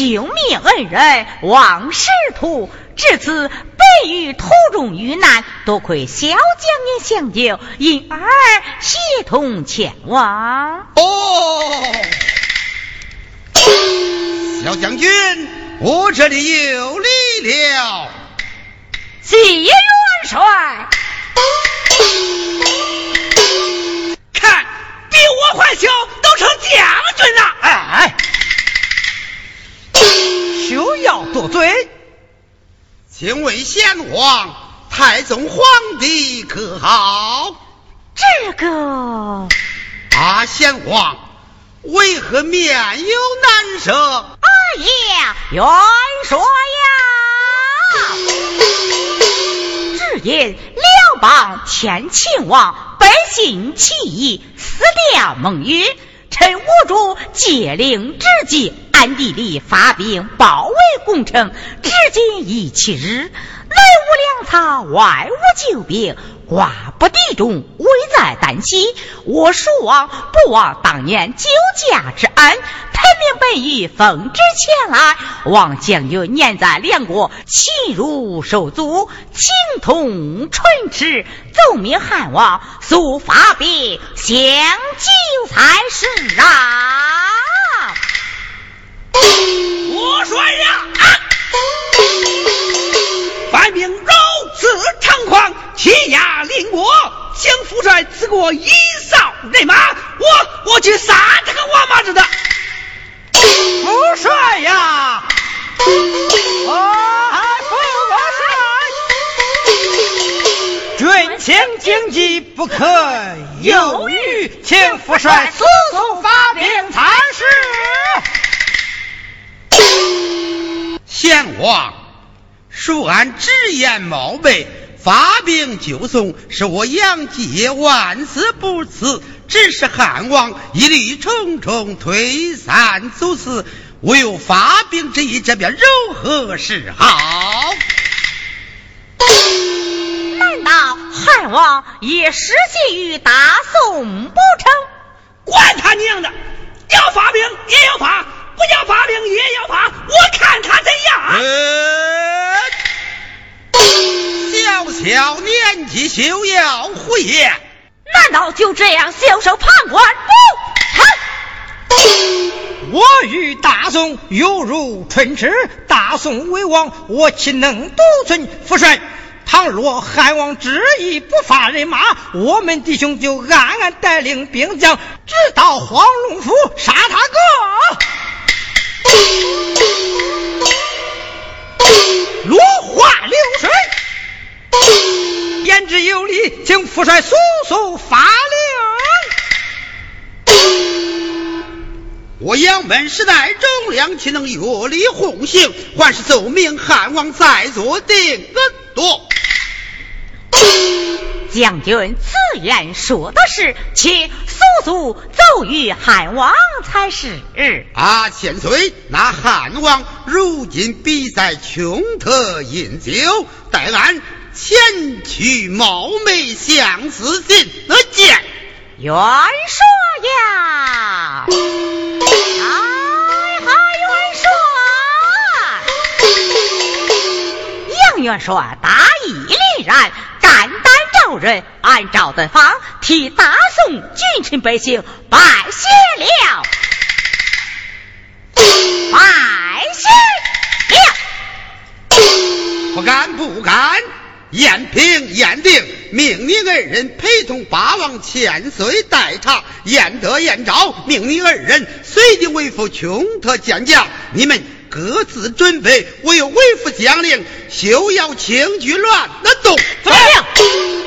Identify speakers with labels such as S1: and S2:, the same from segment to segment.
S1: 救命恩人王师徒，至此北于途中遇难，多亏小将您相救，因而协同前往。
S2: 哦。小将军，我这里有礼了。
S1: 谢元帅，
S3: 看比我还小都成将军了。
S4: 哎，休要多嘴。
S2: 请问先皇，太宗皇帝可好？
S1: 这个
S2: 啊，先王。为何面有难色？
S1: 哎呀，元帅呀！只因辽邦前秦王百姓起义，死掉孟允，臣吴主借令之际暗地里发兵包围攻城，至今已七日。内无粮草，外无救兵，寡不敌众，危在旦夕。我蜀王不忘当年救驾之恩，特命本狱奉旨前来。望将军念在两国亲如手足，情同唇齿，奏明汉王速发兵相救才是啊！
S3: 帅赐过一扫人马，我我去杀这个王八子的。
S4: 不帅呀！啊，父帅！军情经济不可犹豫，请父帅速速发兵才
S2: 是。先王。恕俺直言冒昧，发兵救宋是我杨继万死不辞。只是汉王一虑重重，推三阻四，我有发兵之意，这便如何是好？
S1: 难道汉王也失信于大宋不成？
S3: 管他娘的，要发兵也要发。不要发兵也要发，我看他怎样。
S2: 小小年纪休要胡言，
S1: 难道就这样袖手旁观？
S4: 不，我与大宋犹如唇齿，大宋为王，我岂能独尊？父帅，倘若汉王执意不发人马，我们弟兄就暗暗带领兵将，直到黄龙府杀他个。落花流水，言之有理，请父帅速速发
S2: 令。我杨门时代忠良，岂能越礼奉行？还是奏明汉王在座定夺。
S1: 将军此言说的是，且速速奏与汉王才是。
S2: 啊，千岁，那汉王如今必在穷特饮酒，待俺前去冒昧相思信得见
S1: 元帅呀！哎哈，元帅，杨元帅大义凛然。肝胆照人，按照的方替大宋君臣百姓拜谢了，拜谢
S2: 了。不敢不敢，燕平燕定命你二人陪同八王千岁待查，燕德燕昭命你二人随即为父，穷特见驾。你们各自准备。我有为父将令，休要轻举乱那动。
S5: 遵命。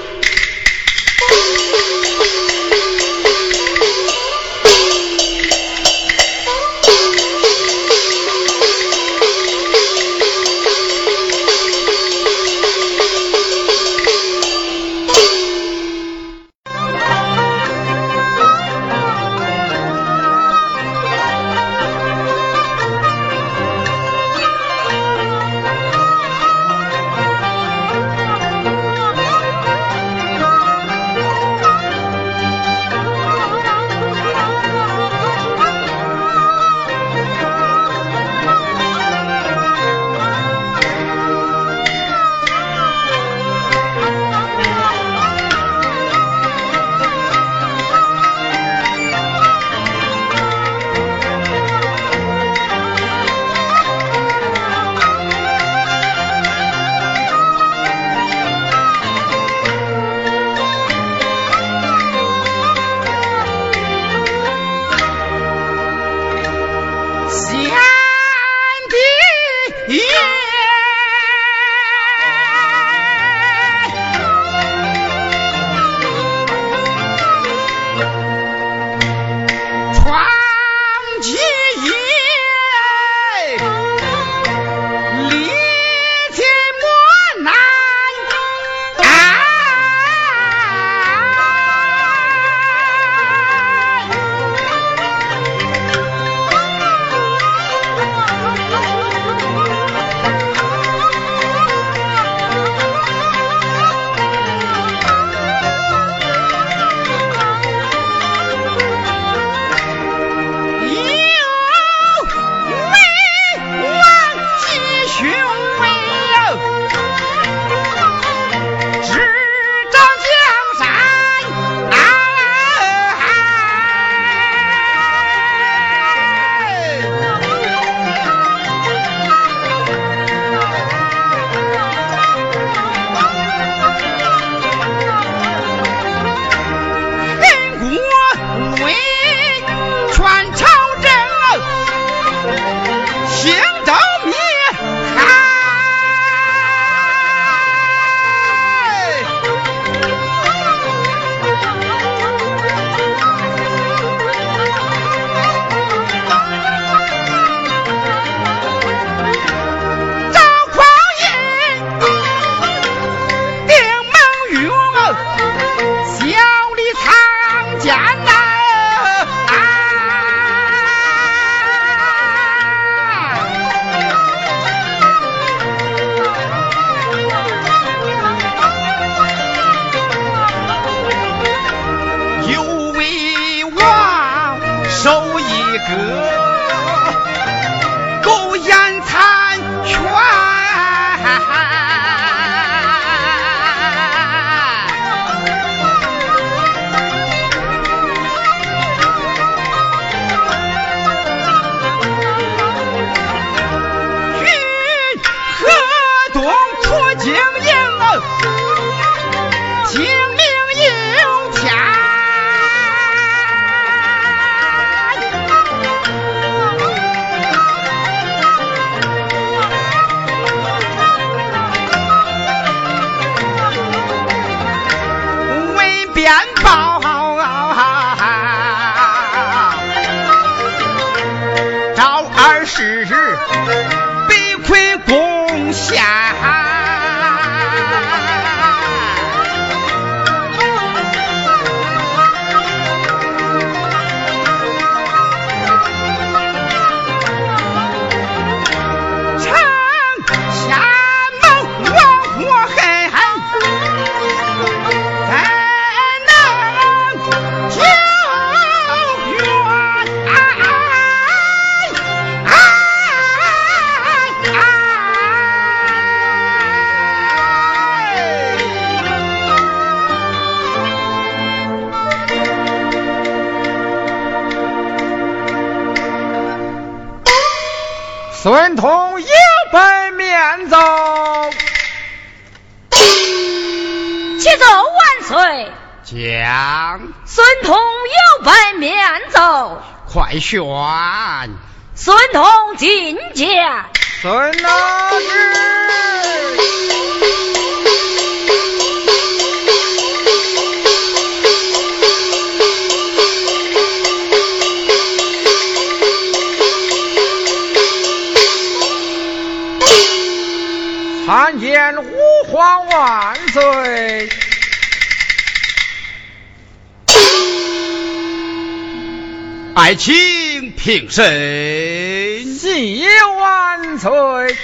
S5: 卿平身，
S6: 谢万岁！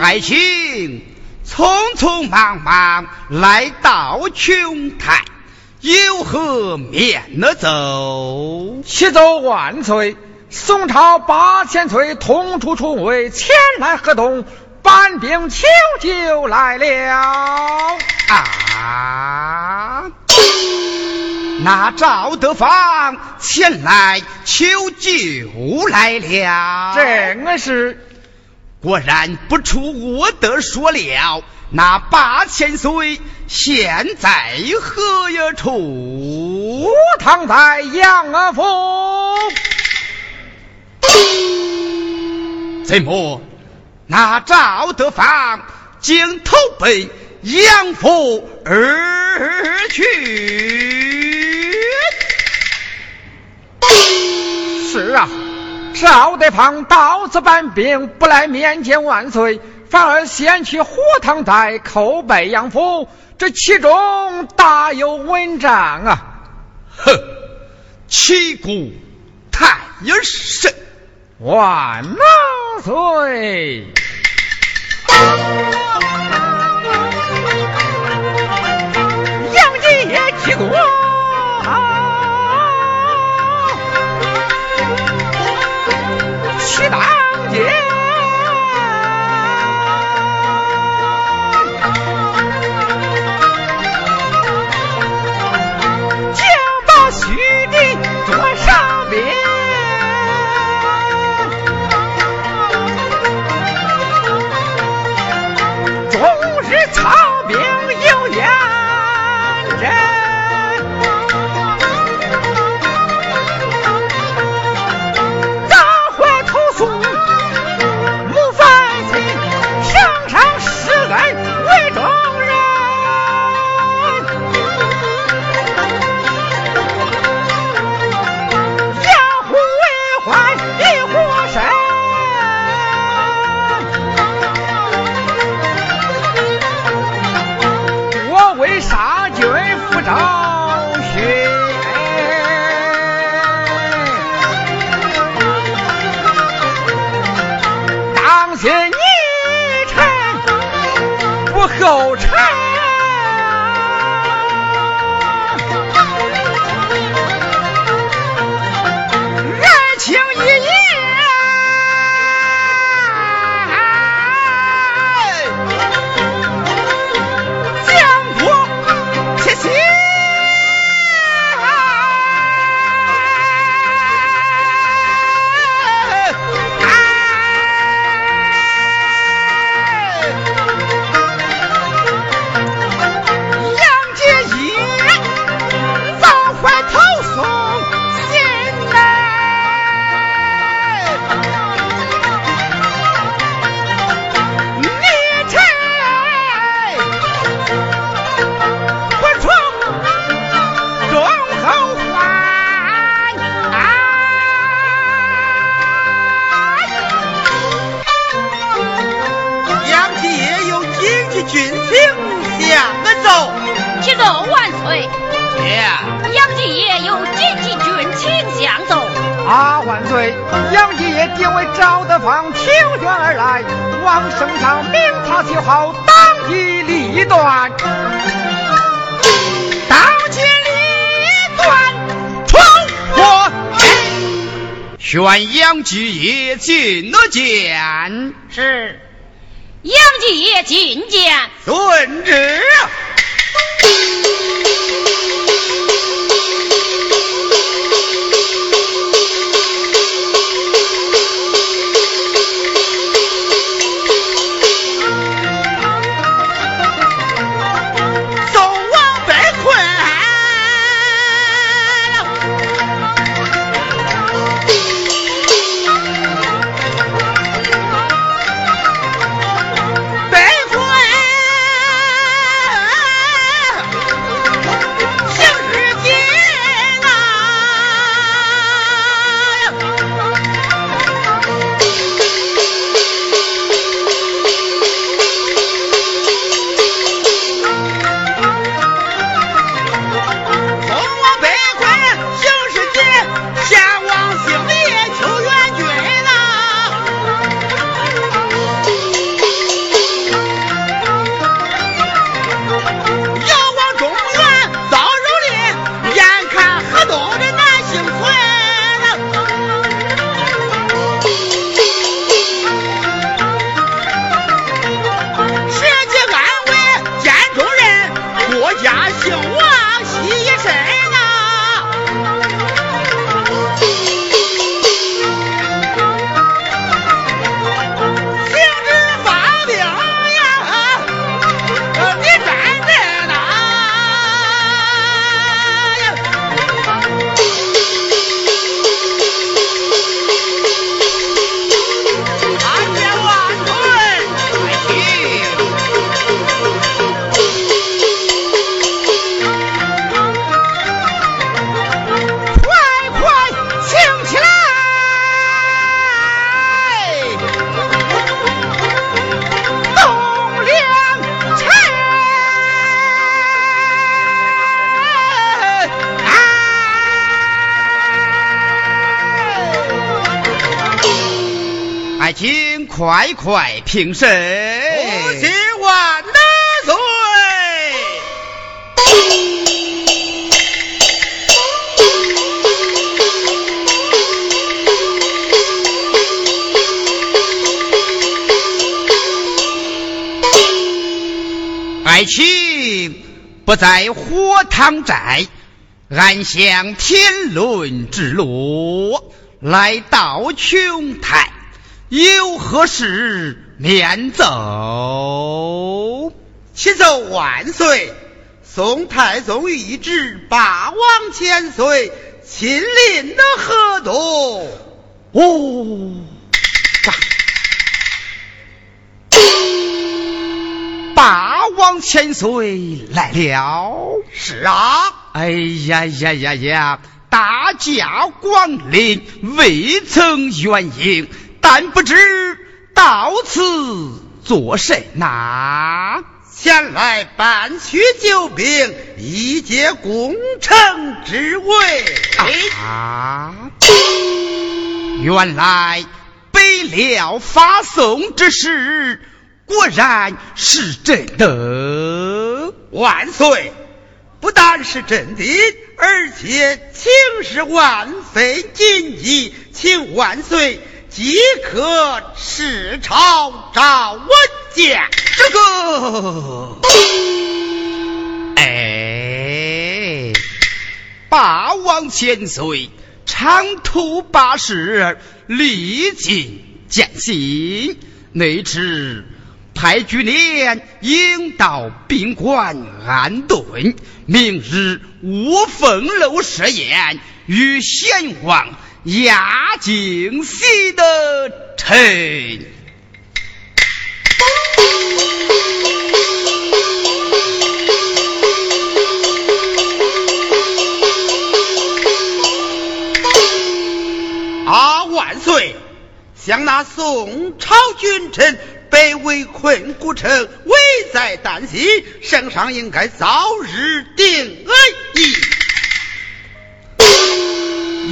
S5: 爱卿匆匆忙忙来到琼台，有何面呢奏？
S6: 启奏万岁！宋朝八千岁同出重围，前来河东搬兵求救来了。
S5: 啊！那赵德芳前来求救来了。
S6: 正是，
S5: 果然不出我的所料。那八千岁现在何处？
S6: 躺在杨府。
S5: 怎么？那赵德芳竟投奔杨府而去？
S6: 是啊，赵德芳到此搬兵，不来面见万岁，反而先去火塘寨叩拜杨府，这其中大有文章啊！
S5: 哼，旗鼓太甚。
S6: 万岁！
S5: 进见，遵旨。平身。
S2: 多谢万岁。
S5: 爱卿不在火塘寨，安享天伦之乐，来到琼台，有何事免奏？
S2: 启奏万岁！宋太宗御旨，八王千岁亲临的河东。
S5: 哦，八王千岁来了。
S2: 是啊，
S5: 哎呀呀呀呀！大驾光临，未曾远迎，但不知到此作甚呐？
S2: 前来搬取救兵，以解功臣之危。
S5: 啊！原来北辽发送之事，果然是真的。
S2: 万岁！不但是真的，而且情势万分紧急，请万岁即刻视朝赵文见。
S5: 这个，哎，霸王千岁长途跋涉，历尽艰辛，内知太居年应到宾馆安顿，明日无风楼设宴，与先王压惊喜的臣。
S2: 啊！万岁！像那宋朝君臣被围困古城，危在旦夕，圣上应该早日定恩义。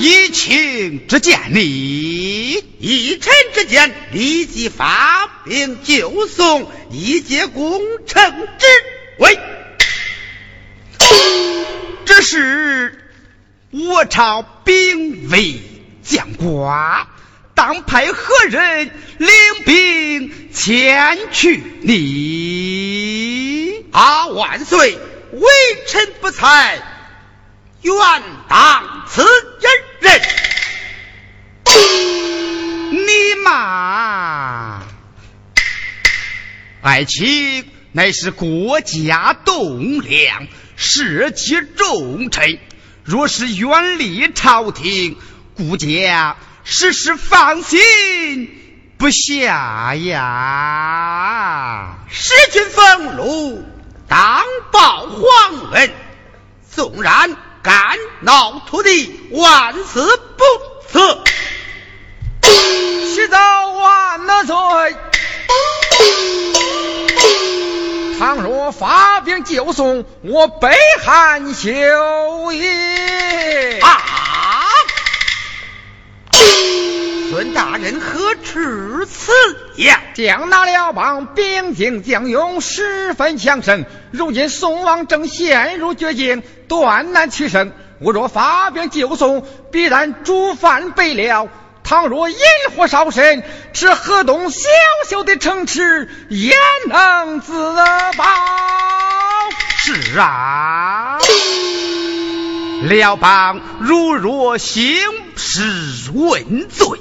S5: 以情之见，你
S2: 一臣之见，立即发兵救宋，以解功臣之危。
S5: 这是我朝兵危将寡，当派何人领兵前去？你
S2: 啊，万岁！微臣不才，愿当此人。
S5: 你嘛，爱卿乃是国家栋梁，社稷重臣，若是远离朝廷，顾家时时放心不下呀。
S2: 使君俸禄，当报皇恩。纵然干闹土地，万死不辞。
S4: 启奏万岁！倘若发兵救宋，我北汉休矣。
S2: 啊！孙大人何出此言？
S4: 将那辽邦兵精将勇，十分强盛。如今宋王正陷入绝境，断难取胜。我若发兵救宋，必然主犯北辽。倘若引火烧身，这河东小小的城池焉能自保？
S5: 是啊，辽邦如若兴师问罪，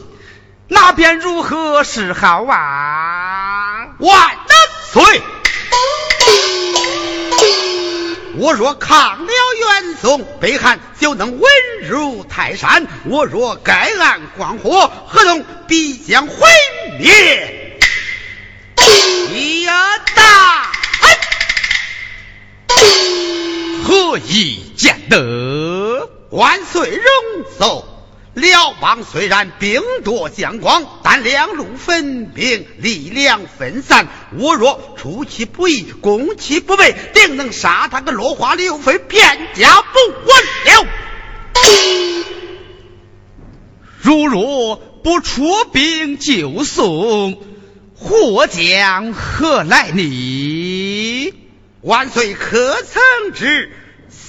S5: 那便如何是好啊？
S2: 万岁！我若抗了元宋，北汉就能稳如泰山；我若盖岸观火，河东必将毁灭。呀大，
S5: 何以见得？
S2: 万岁容奏。辽邦虽然兵多将广，但两路分兵，力量分散。我若出其不意，攻其不备，定能杀他个落花流水，片甲不完了。
S5: 如若不出兵救宋，祸将何来你？
S2: 万岁可曾知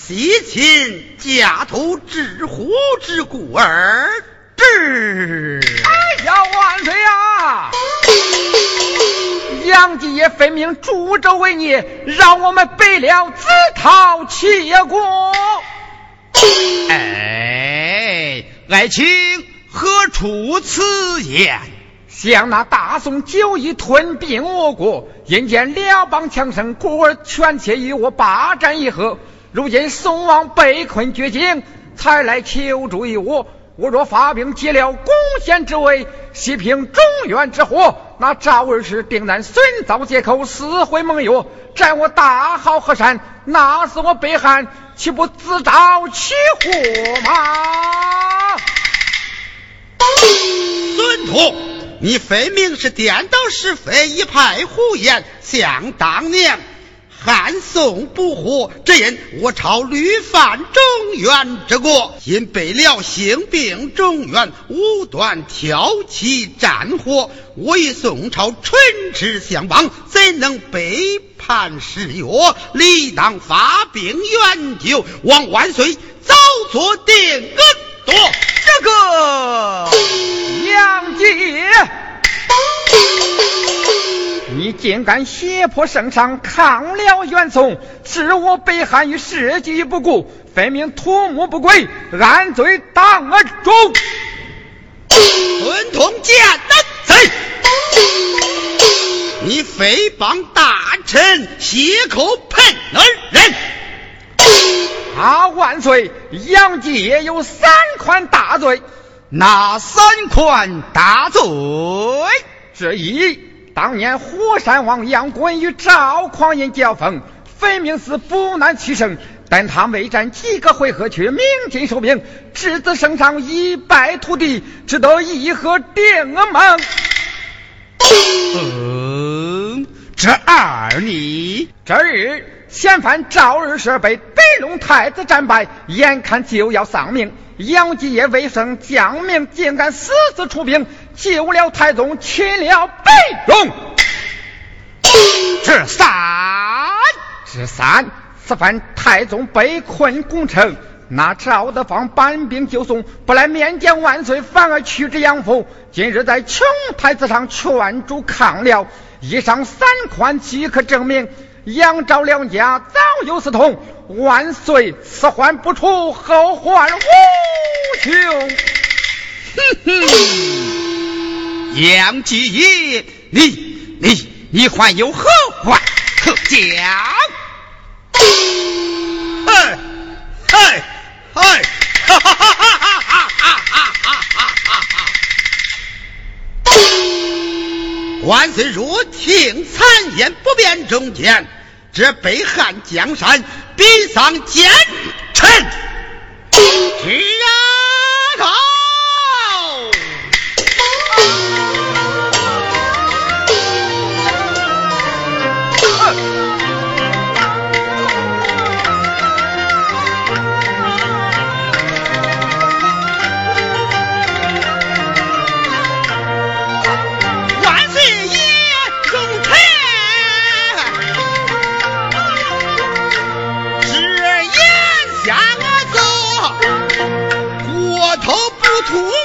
S2: 西秦家徒致虎之故而
S5: 至？
S6: 哎呀，万岁呀！杨继业分明助纣为虐，让我们背了自讨欺国。
S5: 哎，爱卿何出此言？
S6: 想那大宋久已吞并我国，因见辽邦强盛，故而权且与我霸占一河。如今宋王被困绝境，才来求助于我。我若发兵解了攻陷之围，西平中原之祸，那赵二氏定然寻造借口，撕毁盟约，占我大好河山。那是我北汉，岂不自找其祸吗？
S2: 孙徒，你分明是颠倒是非，一派胡言，想当年。汉宋不和，只因我朝屡犯中原之国，因被辽兴兵中原，无端挑起战火。我与宋朝唇齿相望，怎能背叛誓约？理当发兵援救，望万岁早做定夺。
S6: 这个杨杰。你竟敢胁迫圣上抗辽元宋，置我北汉于世局不顾，分明图谋不轨，按罪当中。
S2: 孙通见难贼，你诽谤大臣，血口喷人。
S6: 啊，万岁！杨继业有三款大罪，
S5: 哪三款大罪？
S6: 之一。当年火山王杨衮与赵匡胤交锋，分明是不难取胜，但他未战几个回合，却鸣金收兵，致子圣上一败涂地，只得议和定盟。
S5: 嗯，这二呢？
S6: 这日嫌犯赵日社被北龙太子战败，眼看就要丧命，杨继业未胜将命，竟敢私自出兵。救了太宗，擒了北龙。
S5: 至三，
S6: 至三，此番太宗被困攻城，那赵德芳搬兵救宋，不来面见万岁，反而去之杨府。今日在琼台子上劝主抗辽，以上三款即可证明杨赵两家早有私通。万岁，此患不除，后患无穷。
S5: 哼哼。杨继业，你你你还有何话可讲？
S2: 哎哎哎！哈哈哈哈哈哈哈哈哈哈！万岁若听谗言，不便中见，这北汉江山比丧奸臣。是啊！土。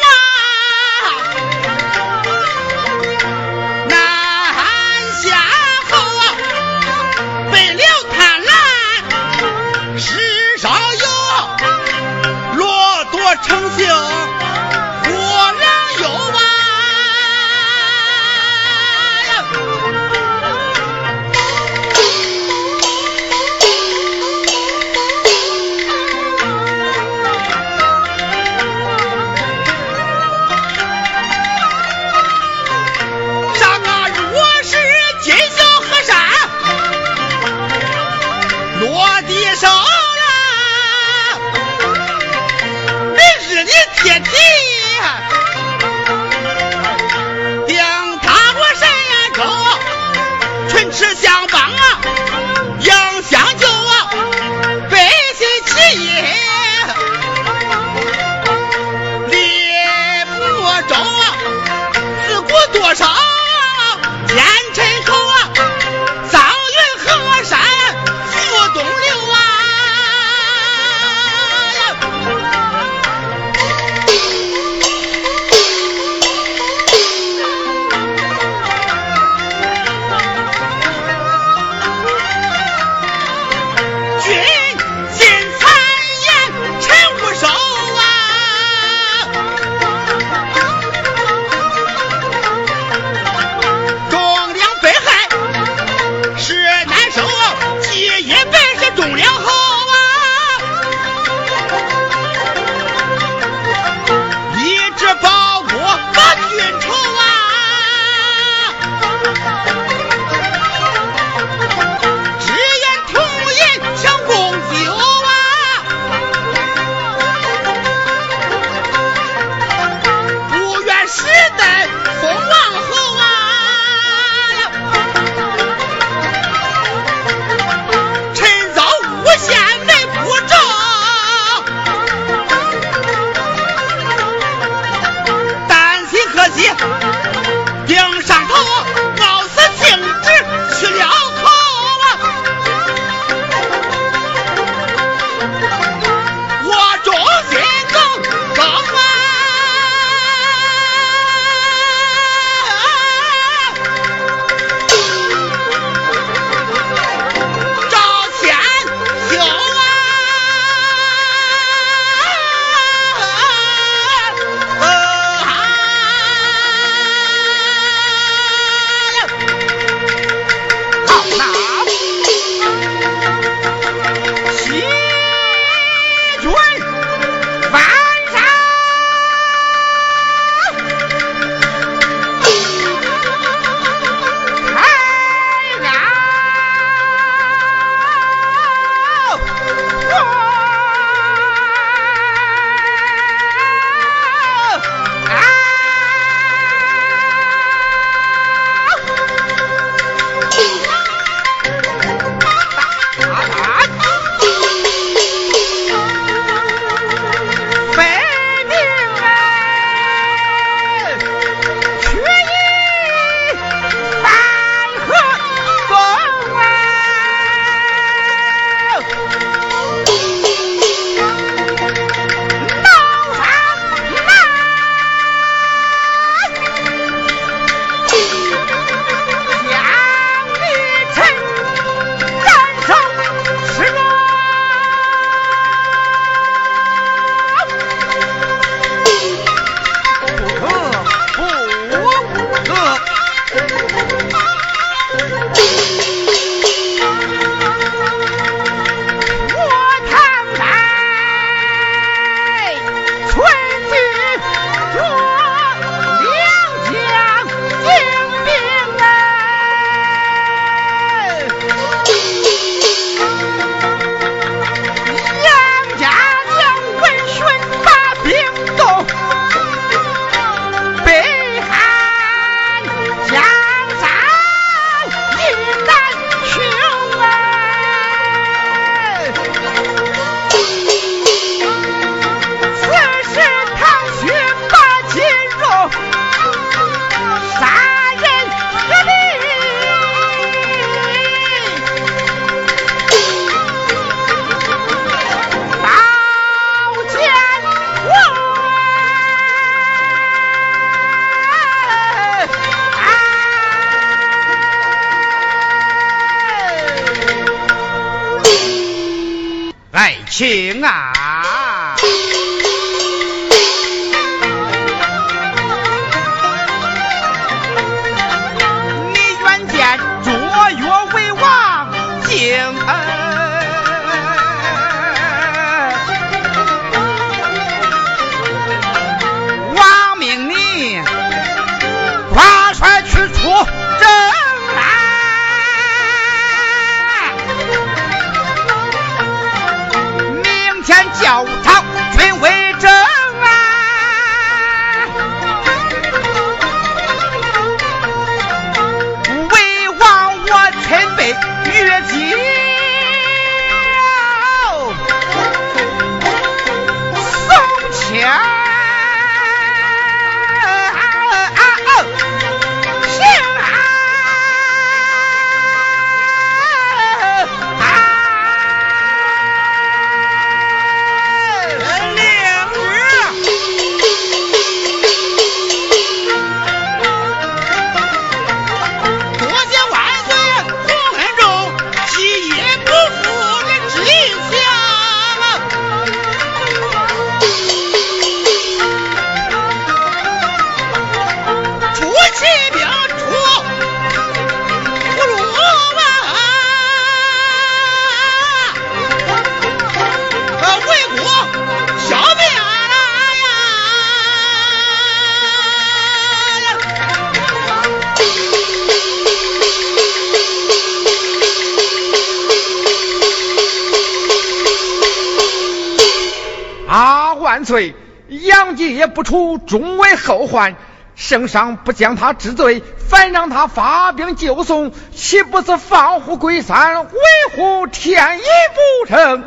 S6: 啊，万岁！杨杰不除，终为后患。圣上不将他治罪，反让他发兵救宋，岂不是放虎归山，维护天意不成？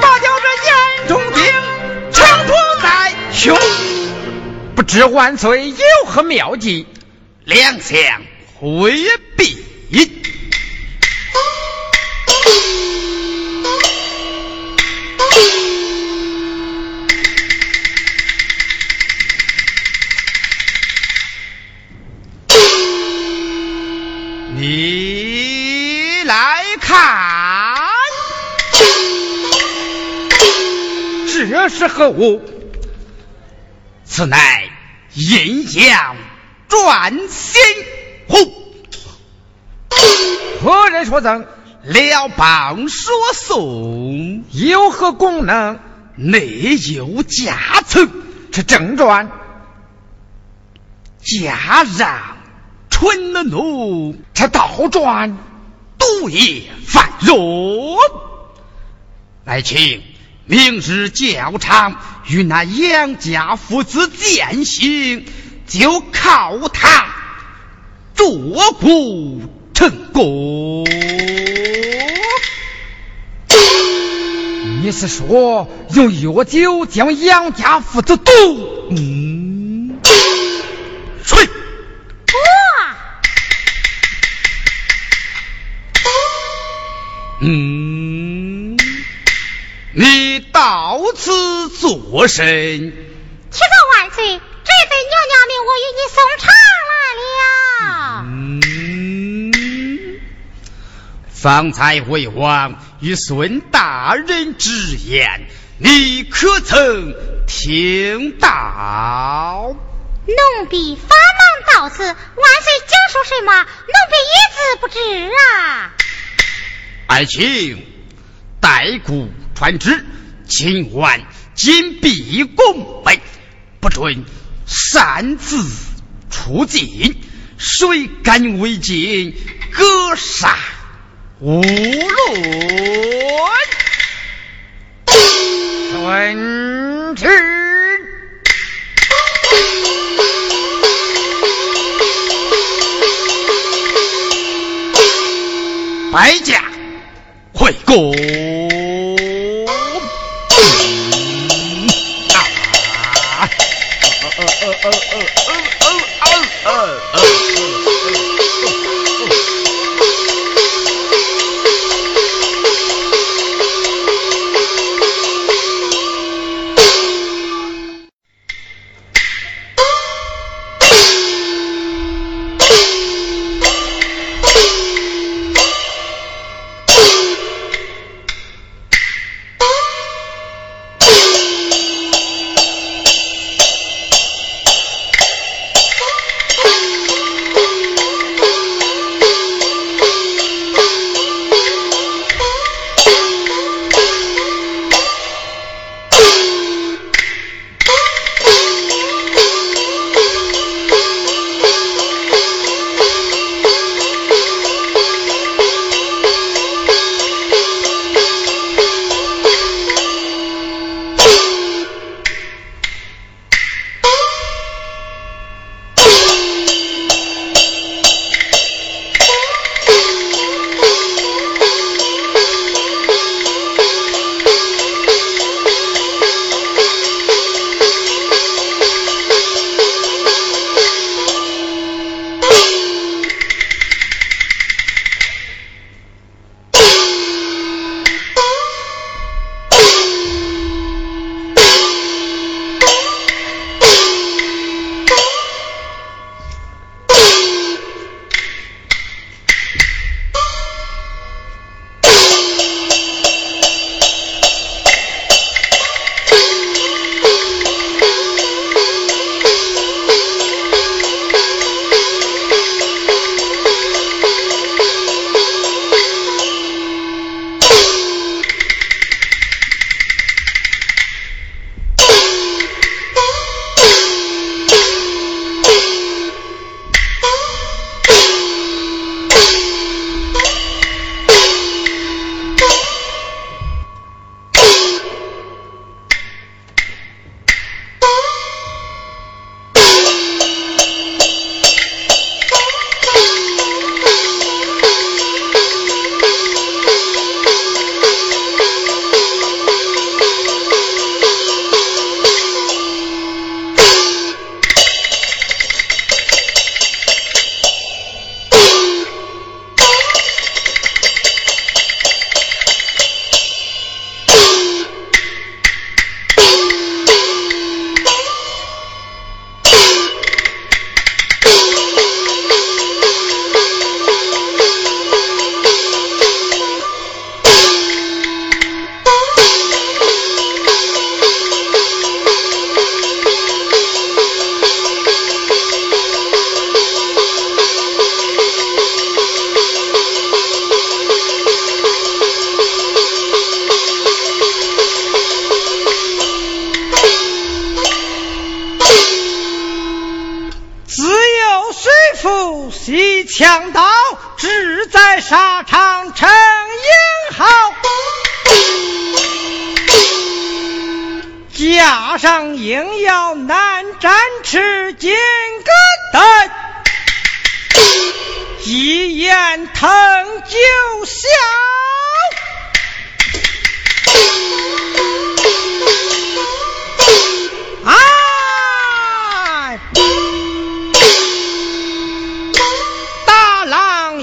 S3: 大叫这眼中钉，长途在胸，
S6: 不知万岁有何妙计？
S5: 两相回避。
S6: 这是何物？
S5: 此乃阴阳转心壶。
S6: 何人说赠？
S5: 辽邦说送。
S6: 有何功能？
S5: 内有夹层，
S6: 是正传。
S5: 加让春怒，
S6: 这倒转，
S5: 毒液犯弱。来请明日教场与那杨家父子践行，就靠他坐骨成功。
S6: 你是说用药酒将杨家父子毒？
S5: 嗯，吹。
S1: 哇！
S5: 嗯，你到此作甚？
S1: 启奏万岁，这份娘娘命我与你送茶来了。
S5: 嗯，方才魏王与孙大人之言，你可曾听到？
S1: 奴婢法忙到此，万岁讲述什么，奴婢一字不知啊。
S5: 爱卿，代故传旨，今晚紧闭宫门，不准擅自出境。谁敢违禁，格杀无论。
S6: 遵旨。
S5: 败家回宫。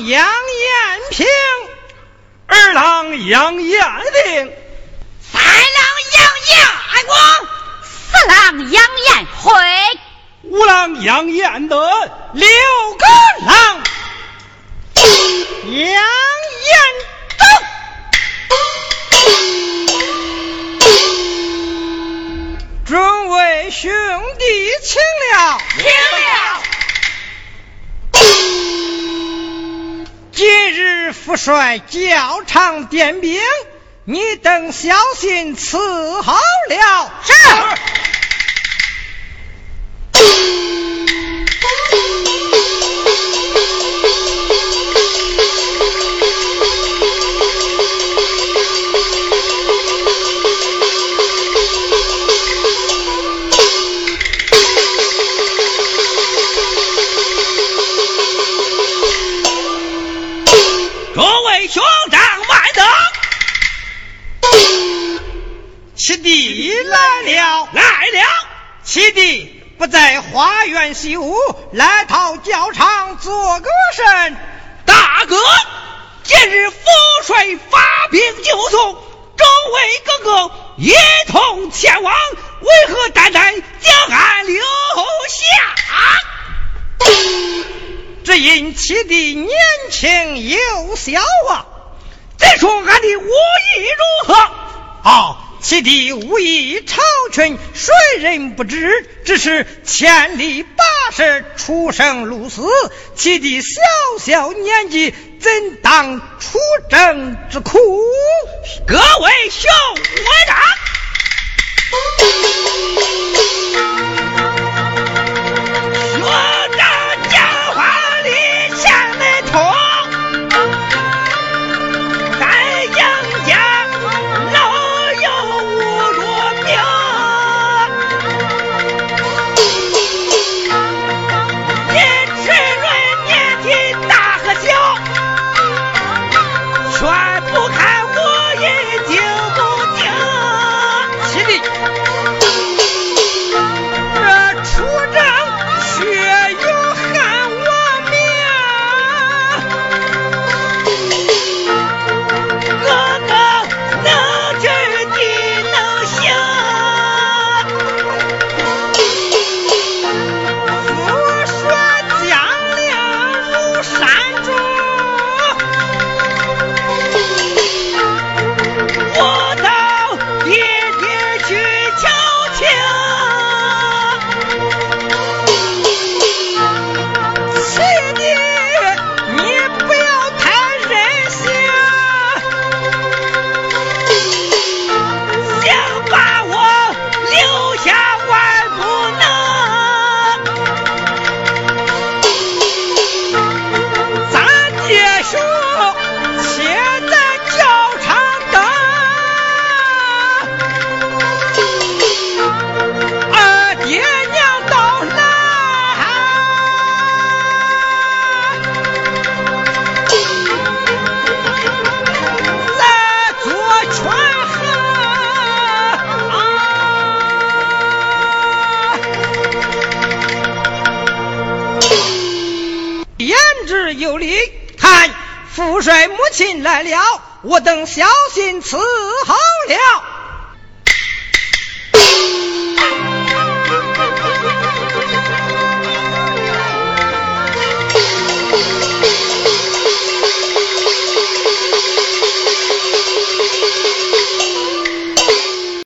S4: 杨延平，
S3: 二郎杨延定，
S1: 三郎杨延光，四郎杨延辉，
S3: 五郎杨延德，
S4: 六个郎杨延德。众位兄弟，请了，
S1: 请
S4: 了。今日父帅教场点兵，你等小心伺候了。
S1: 是。
S4: 弟来了，
S3: 来了。
S4: 七弟不在花园习武，来到教场做个甚？
S3: 大哥，今日父帅发兵救宋，众位哥哥一同前往，为何单单将俺留下？
S4: 只因七弟年轻又小啊！
S3: 再说俺的武艺如何？
S4: 啊，其弟武艺超群，谁人不知？只是千里跋涉，出生入死，其弟小小年纪，怎当出征之苦？
S3: 各位兄长。